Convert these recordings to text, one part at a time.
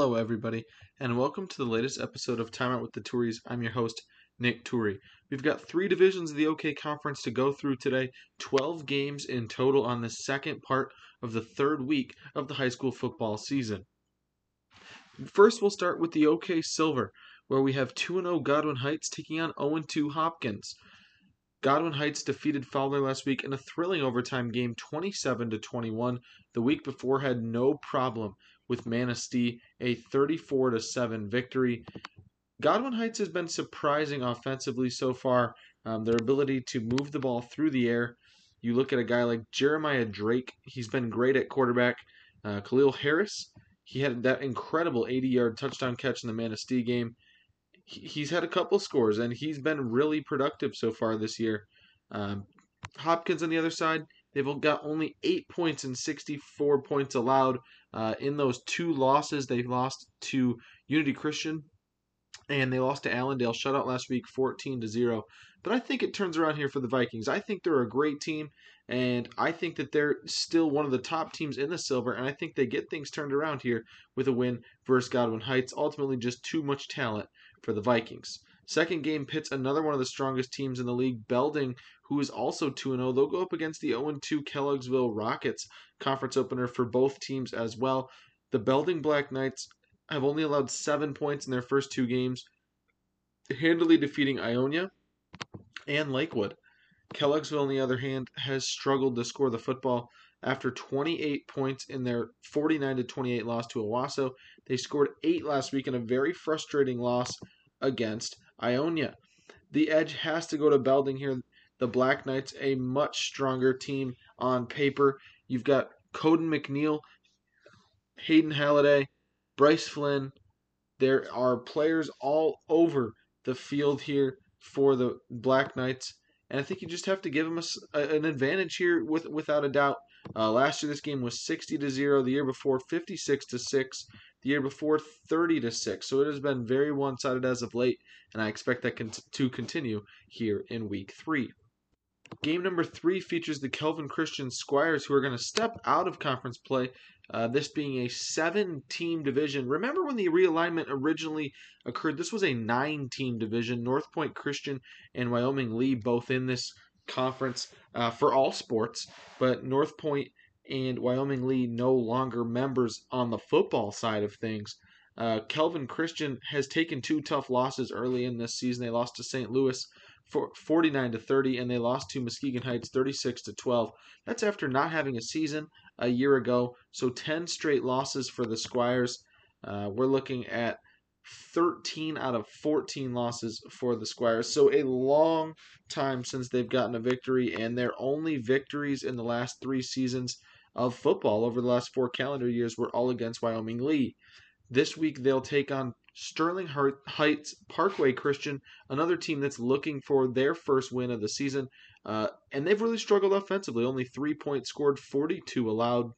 Hello, everybody, and welcome to the latest episode of Time Out with the Touries. I'm your host, Nick Turi. We've got three divisions of the OK Conference to go through today, 12 games in total on the second part of the third week of the high school football season. First, we'll start with the OK Silver, where we have 2 0 Godwin Heights taking on 0 2 Hopkins. Godwin Heights defeated Fowler last week in a thrilling overtime game 27 to 21. The week before had no problem with Manistee, a 34 to 7 victory. Godwin Heights has been surprising offensively so far. Um, their ability to move the ball through the air. You look at a guy like Jeremiah Drake, he's been great at quarterback. Uh, Khalil Harris, he had that incredible 80 yard touchdown catch in the Manistee game. he's had a couple scores, and he's been really productive so far this year. Um, Hopkins on the other side, they've got only eight points and 64 points allowed. Uh, in those two losses, they lost to Unity Christian and they lost to Allendale shutout last week 14 to 0 but i think it turns around here for the vikings. I think they're a great team and i think that they're still one of the top teams in the silver and i think they get things turned around here with a win versus godwin heights. Ultimately just too much talent for the vikings second game pits another one of the strongest teams in the league belding who is also 2 0 they'll go up against the 0 2 kelloggsville rockets conference opener for both teams as well the belding black knights have only allowed seven points in their first two games, handily defeating Ionia and Lakewood. Kelloggsville, on the other hand, has struggled to score the football. After 28 points in their 49 28 loss to Owosso, they scored eight last week in a very frustrating loss against Ionia. The edge has to go to Belding here. The Black Knights, a much stronger team on paper. You've got Coden McNeil, Hayden Halliday, Bryce Flynn. There are players all over the field here for the Black Knights, and I think you just have to give them a, an advantage here with without a doubt. Uh, last year, this game was 60 to zero. The year before, 56 to six. The year before, 30 to six. So it has been very one-sided as of late, and I expect that con- to continue here in Week Three. Game number three features the Calvin Christian Squires, who are going to step out of conference play uh, this being a seven team division. Remember when the realignment originally occurred? This was a nine team division. NorthPointe Christian and Wyoming Lee both in this conference uh, for all sports, but NorthPointe and Wyoming Lee no longer members on the football side of things. Uh, Calvin Christian has taken two tough losses early in this season. They lost to St. Louis for 49 to 30, and they lost to Muskegon Heights 36 to 12. That's after not having a season a year ago. So 10 straight losses for the Squires. Uh, we're looking at 13 out of 14 losses for the Squires. So a long time since they've gotten a victory, and their only victories in the last three seasons of football over the last four calendar years were all against Wyoming Lee. This week they'll take on Sterling Heights Parkway Christian, another team that's looking for their first win of the season. Uh, and they've really struggled offensively. Only three points scored, 42 allowed.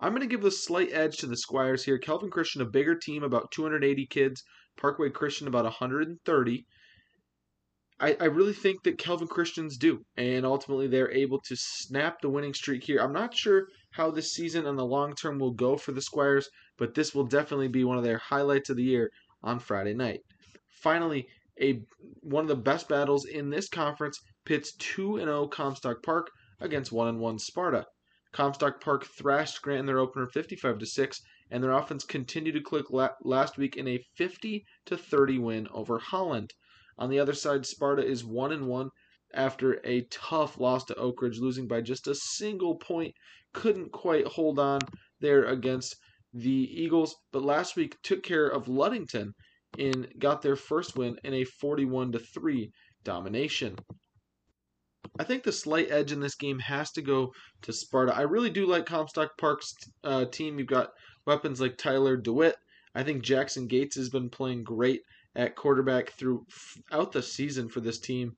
I'm going to give the slight edge to the Squires here. Calvin Christian, a bigger team, about 280 kids. Parkway Christian, about 130. I, I really think that Calvin Christians do, and ultimately they're able to snap the winning streak here. I'm not sure how this season and the long term will go for the Squires, but this will definitely be one of their highlights of the year on Friday night. Finally, a one of the best battles in this conference pits 2 0 Comstock Park against 1 1 Sparta. Comstock Park thrashed Grant in their opener 55 6, and their offense continued to click last week in a 50 30 win over Holland. On the other side, Sparta is 1 and 1 after a tough loss to Oakridge, losing by just a single point. Couldn't quite hold on there against the Eagles, but last week took care of Ludington and got their first win in a 41 to 3 domination. I think the slight edge in this game has to go to Sparta. I really do like Comstock Park's uh, team. You've got weapons like Tyler DeWitt. I think Jackson Gates has been playing great at quarterback throughout the season for this team.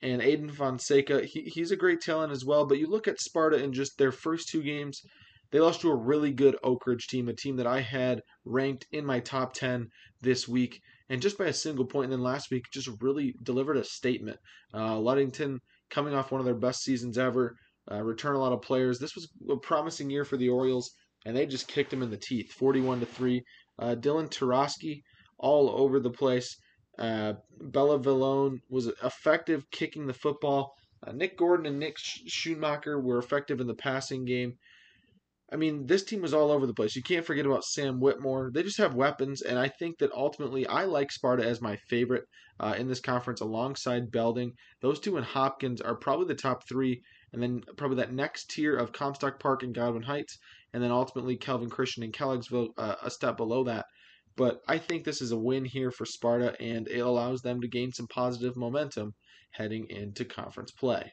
And Aiden Fonseca, he, he's a great talent as well. But you look at Sparta in just their first two games, they lost to a really good Oakridge team, a team that I had ranked in my top 10 this week, and just by a single point. And then last week, just really delivered a statement. Uh, Ludington coming off one of their best seasons ever, uh, return a lot of players. This was a promising year for the Orioles. and they just kicked them in the teeth, 41 to three. Uh, Dylan Taurasi all over the place. Uh, Bella Villone was effective kicking the football. Uh, Nick Gordon and Nick Schumacher were effective in the passing game. I mean, this team was all over the place. You can't forget about Sam Whitmore. They just have weapons, and I think that ultimately I like Sparta as my favorite uh, in this conference alongside Belding. Those two and Hopkins are probably the top three, and then probably that next tier of Comstock Park and Godwin Heights, and then ultimately Calvin Christian and Kelloggsville uh, a step below that. But I think this is a win here for Sparta, and it allows them to gain some positive momentum heading into conference play.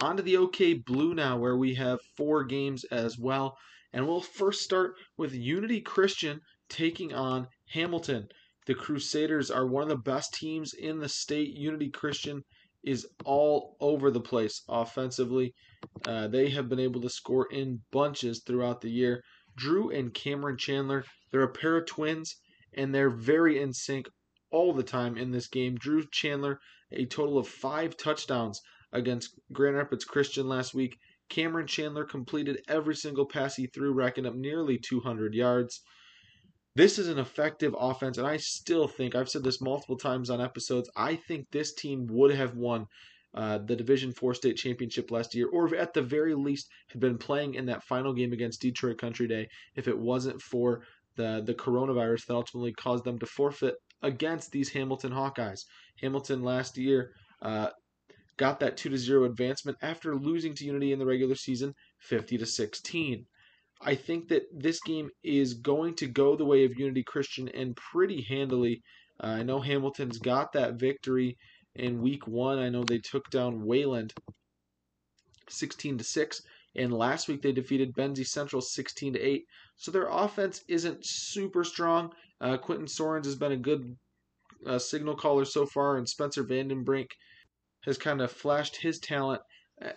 On to the OK Blue now, where we have four games as well. And we'll first start with Unity Christian taking on Hamilton. The Crusaders are one of the best teams in the state. Unity Christian is all over the place offensively. Uh, they have been able to score in bunches throughout the year. Drew and Cameron Chandler, they're a pair of twins, and they're very in sync all the time in this game. Drew Chandler, a total of five touchdowns against Grand Rapids Christian last week. Cameron Chandler completed every single pass he threw, racking up nearly 200 yards. This is an effective offense, and I still think, I've said this multiple times on episodes, I think this team would have won uh, the Division Four state championship last year, or at the very least had been playing in that final game against Detroit Country Day if it wasn't for the the coronavirus that ultimately caused them to forfeit against these Hamilton Hawkeyes. Hamilton last year uh, got that 2 to 0 advancement after losing to Unity in the regular season 50 to 16. I think that this game is going to go the way of Unity Christian and pretty handily. Uh, I know Hamilton's got that victory in week 1. I know they took down Wayland 16 to 6 and last week they defeated Benzie Central 16 to 8. So their offense isn't super strong. Uh, Quentin Sorens has been a good uh, signal caller so far, and Spencer Vandenbrink has kind of flashed his talent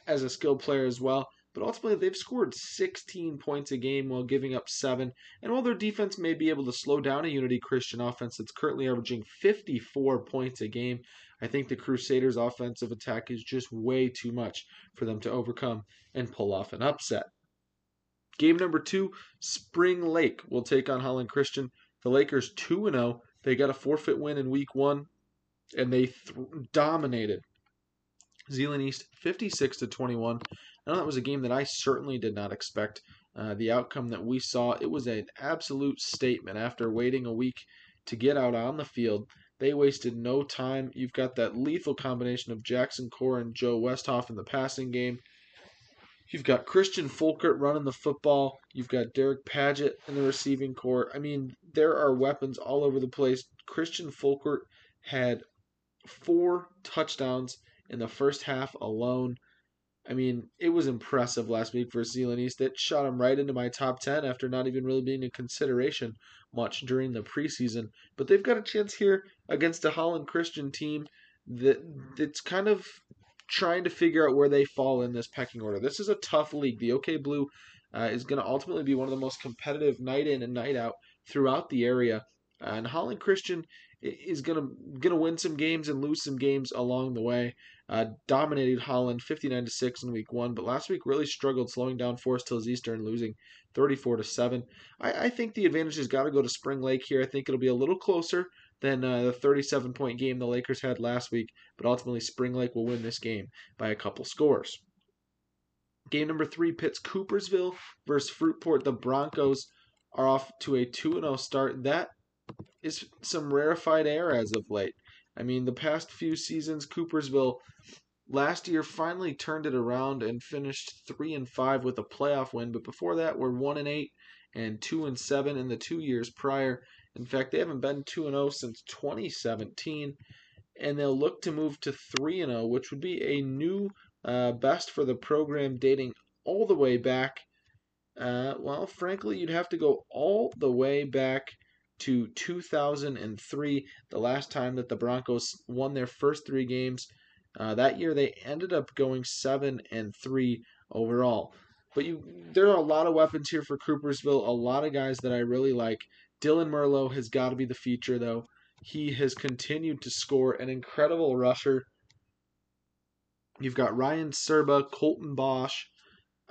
as a skilled player as well. But ultimately, they've scored 16 points a game while giving up seven. And while their defense may be able to slow down a Unity Christian offense that's currently averaging 54 points a game, I think the Crusaders' offensive attack is just way too much for them to overcome and pull off an upset. Game number two, Spring Lake will take on Holland Christian. The Lakers 2 0. They got a forfeit win in week one, and they th- dominated Zeeland East 56 to 21. I know that was a game that I certainly did not expect. Uh, the outcome that we saw, it was an absolute statement after waiting a week to get out on the field. They wasted no time. You've got that lethal combination of Jackson Core and Joe Westhoff in the passing game. You've got Christian Folkert running the football. You've got Derek Paget in the receiving core. I mean, there are weapons all over the place. Christian Folkert had four touchdowns in the first half alone. I mean, it was impressive last week for Zeeland East. It shot him right into my top 10 after not even really being a consideration much during the preseason. But they've got a chance here against a Holland Christian team that that's kind of trying to figure out where they fall in this pecking order. This is a tough league. The OK Blue uh, is going to ultimately be one of the most competitive night in and night out throughout the area. and Holland Christian is gonna gonna win some games and lose some games along the way. Uh, dominated Holland 59 to six in week one, but last week really struggled slowing down Forest Hills Eastern, losing 34 to seven. I, I think the advantage has got to go to Spring Lake here. I think it'll be a little closer than uh, the 37 point game the Lakers had last week, but ultimately Spring Lake will win this game by a couple scores. Game number three pits Coopersville versus Fruitport. The Broncos are off to a 2 0 start. That is some rarefied air as of late. I mean, the past few seasons, Coopersville last year finally turned it around and finished three and five with a playoff win. But before that, we're one and eight and two and seven in the two years prior. In fact, they haven't been two and zero oh since 2017, and they'll look to move to three and zero, oh, which would be a new uh, best for the program dating all the way back. Uh, well, frankly, you'd have to go all the way back to 2003, the last time that the Broncos won their first three games. Uh, that year they ended up going seven and three overall. But you, there are a lot of weapons here for Coopersville. A lot of guys that I really like. Dylan Merlot has got to be the feature though. He has continued to score an incredible rusher. You've got Ryan Serba, Colton Bosch,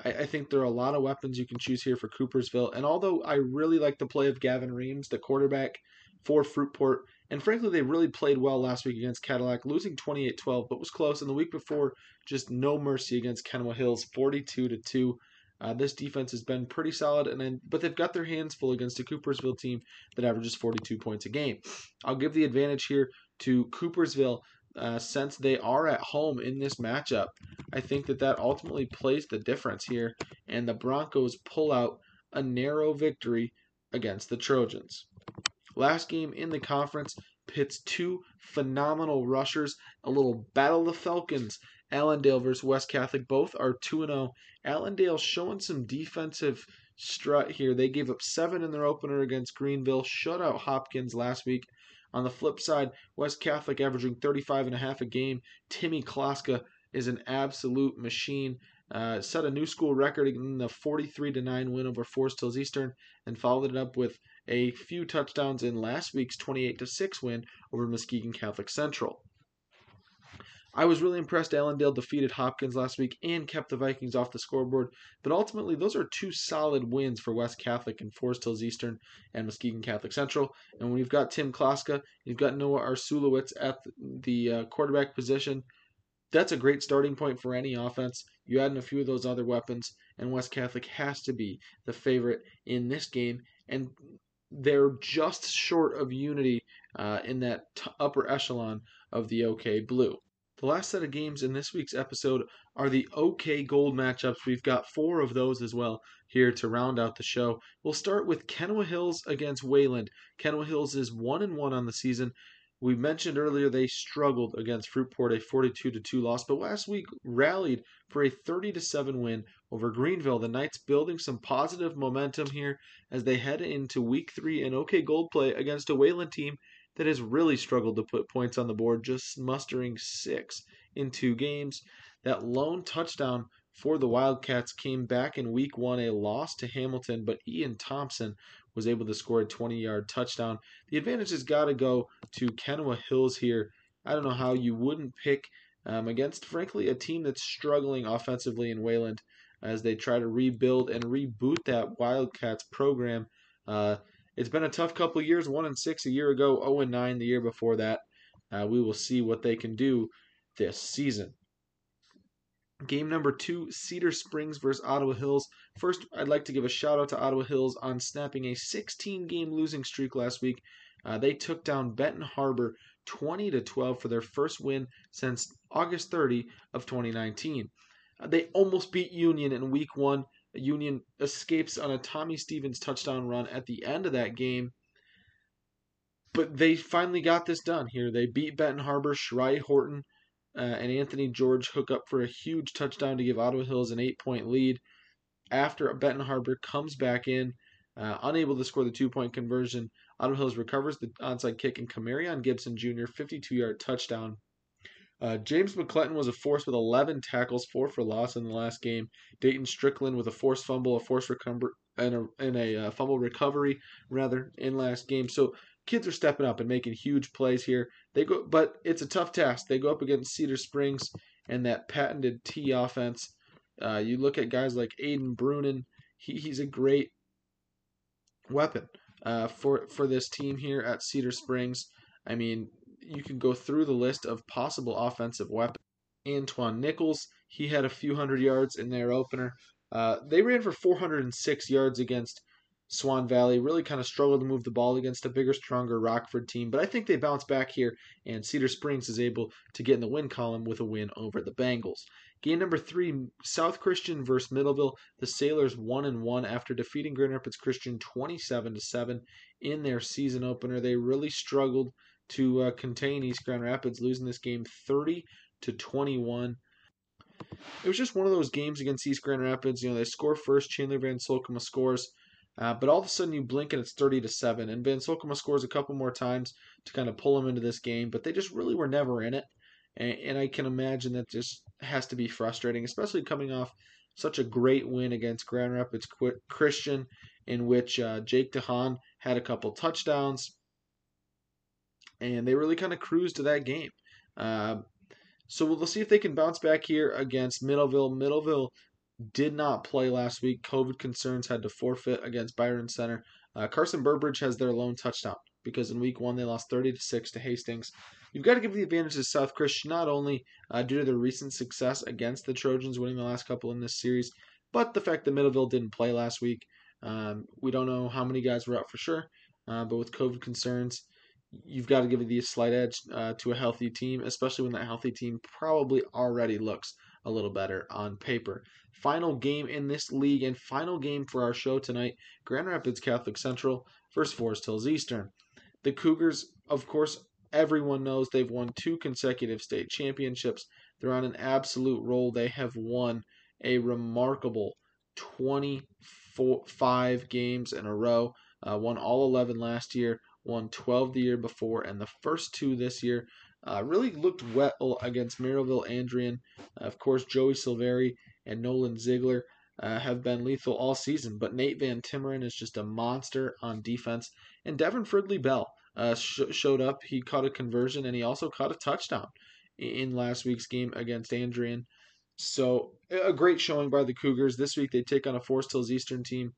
I, I, think there are a lot of weapons you can choose here for Coopersville. And although I really like the play of Gavin Reams, the quarterback for Fruitport, and frankly, they really played well last week against Cadillac, losing 28 12, but was close. And the week before, just no mercy against Kenowa Hills, 42 to 2. Uh, this defense has been pretty solid, and then, but they've got their hands full against a Coopersville team that averages 42 points a game. I'll give the advantage here to Coopersville uh, since they are at home in this matchup. I think that that ultimately plays the difference here, and the Broncos pull out a narrow victory against the Trojans. Last game in the conference pits two phenomenal rushers, a little battle of the Falcons. Allendale versus West Catholic, both are 2 0. Allendale showing some defensive strut here. They gave up seven in their opener against Greenville, shut out Hopkins last week. On the flip side, West Catholic averaging 35 and a half a game. Timmy Kloska is an absolute machine. Uh, set a new school record in the 43 to 9 win over Forest Hills Eastern and followed it up with a few touchdowns in last week's 28 to 6 win over Muskegon Catholic Central. I was really impressed Allendale defeated Hopkins last week and kept the Vikings off the scoreboard. But ultimately, those are two solid wins for West Catholic and Forest Hills Eastern and Muskegon Catholic Central. And when you've got Tim Kloska, you've got Noah Arsulowitz at the uh, quarterback position. That's a great starting point for any offense. You add in a few of those other weapons, and West Catholic has to be the favorite in this game. And they're just short of unity uh, in that t- upper echelon of the OK Blue. The last set of games in this week's episode are the OK Gold matchups. We've got four of those as well here to round out the show. We'll start with Kenowa Hills against Wayland. Kenowa Hills is 1 and 1 on the season. We mentioned earlier they struggled against Fruitport, a 42 2 loss, but last week rallied for a 30 7 win over Greenville. The Knights building some positive momentum here as they head into week three in OK Gold play against a Wayland team that has really struggled to put points on the board, just mustering six in two games. That lone touchdown for the Wildcats came back in week one, a loss to Hamilton, but Ian Thompson was able to score a 20 yard touchdown. The advantage has got to go to Kenowa Hills here. I don't know how you wouldn't pick um, against, frankly, a team that's struggling offensively in Wayland as they try to rebuild and reboot that Wildcats program. Uh, it's been a tough couple years. One and six a year ago, zero and nine the year before that. Uh, we will see what they can do this season. Game number two, Cedar Springs versus Ottawa Hills. First, I'd like to give a shout out to Ottawa Hills on snapping a 16 game losing streak last week. Uh, they took down Benton Harbor 20 to 12 for their first win since August 30 of 2019. Uh, they almost beat Union in week one. Union escapes on a Tommy Stevens touchdown run at the end of that game. But they finally got this done here. They beat Benton Harbor, Shrai Horton, uh, and Anthony George hook up for a huge touchdown to give Ottawa Hills an eight point lead. After Benton Harbor comes back in, uh, unable to score the two point conversion, Ottawa Hills recovers the onside kick, and Camarion Gibson Jr. 52 yard touchdown uh, James McClelton was a force with 11 tackles, four for loss in the last game. Dayton Strickland with a forced fumble, a forced recover, and a, and a uh, fumble recovery rather in last game. So kids are stepping up and making huge plays here. They go, but it's a tough task. They go up against Cedar Springs and that patented T offense. Uh, you look at guys like Aiden Brunin. He, he's a great weapon uh, for for this team here at Cedar Springs. I mean, you can go through the list of possible offensive weapons. Antoine Nichols, he had a few hundred yards in their opener. Uh, they ran for 406 yards against Swan Valley. Really kind of struggled to move the ball against a bigger, stronger Rockford team, but I think they bounce back here, and Cedar Springs is able to get in the win column with a win over the Bengals. Game number three, South Christian versus Middleville. The Sailors one and one after defeating Grand Rapids Christian 27 to seven in their season opener. They really struggled to uh, contain East Grand Rapids, losing this game 30 to 21. It was just one of those games against East Grand Rapids. You know, they score first, Chandler Van Solkema scores, uh, but all of a sudden you blink and it's 30 to 7. And Van Solkema scores a couple more times to kind of pull them into this game, but they just really were never in it. And, and I can imagine that just has to be frustrating, especially coming off such a great win against Grand Rapids Christian, in which uh, Jake DeHaan had a couple touchdowns and they really kind of cruised to that game. Uh, so we'll see if they can bounce back here against Middleville. Middleville did not play last week. COVID concerns had to forfeit against Byron Center. Uh, Carson Burbridge has their lone touchdown because in week one they lost 30 to 6 to Hastings. You've got to give the advantage to South Christian not only uh, due to their recent success against the Trojans, winning the last couple in this series, but the fact that Middleville didn't play last week. Um, we don't know how many guys were out for sure, uh, but with COVID concerns, you've got to give it the slight edge uh, to a healthy team, especially when that healthy team probably already looks a little better on paper. Final game in this league and final game for our show tonight Grand Rapids Catholic Central versus Forest Hills Eastern. The Cougars, of course, everyone knows they've won two consecutive state championships. They're on an absolute roll. They have won a remarkable 25 games in a row. Uh, won all 11 last year, won 12 the year before, and the first two this year. Uh, really looked well against Merrillville Andrean. of course, Joey Silveri and Nolan Ziegler uh, have been lethal all season, but Nate Van Timmeren is just a monster on defense. And Devin Fridley Bell uh, sh- showed up. He caught a conversion and he also caught a touchdown in last week's game against Andrean. So a great showing by the Cougars. This week they take on a Forest Hills Eastern team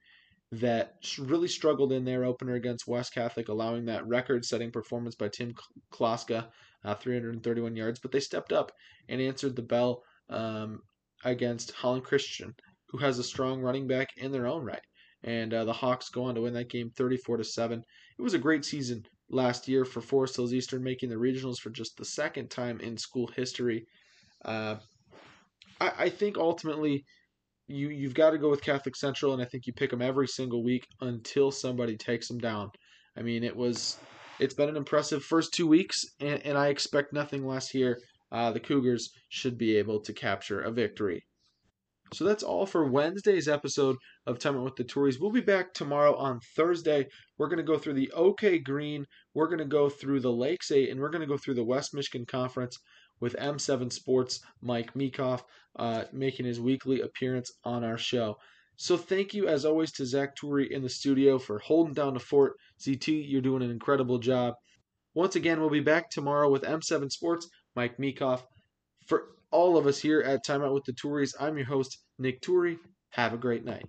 that really struggled in their opener against West Catholic, allowing that record-setting performance by Tim Kloska, uh, 331 yards. But they stepped up and answered the bell um, against Holland Christian, who has a strong running back in their own right. And uh, the Hawks go on to win that game 34 to seven. It was a great season last year for Forest Hills Eastern, making the regionals for just the second time in school history. Uh, I, I think ultimately you you've got to go with Catholic Central, and I think you pick them every single week until somebody takes them down. I mean, it was it's been an impressive first two weeks, and, and I expect nothing less here. Uh, the Cougars should be able to capture a victory. So that's all for Wednesday's episode of Time Out with the Tories. We'll be back tomorrow on Thursday. We're going to go through the OK Green, we're going to go through the Lakes 8, and we're going to go through the West Michigan Conference with M7 Sports Mike Meekoff uh, making his weekly appearance on our show. So thank you, as always, to Zach Toury in the studio for holding down the fort. ZT, you're doing an incredible job. Once again, we'll be back tomorrow with M7 Sports, Mike Meekoff. For all of us here at Timeout with the Touries, I'm your host, Nick Toury. Have a great night.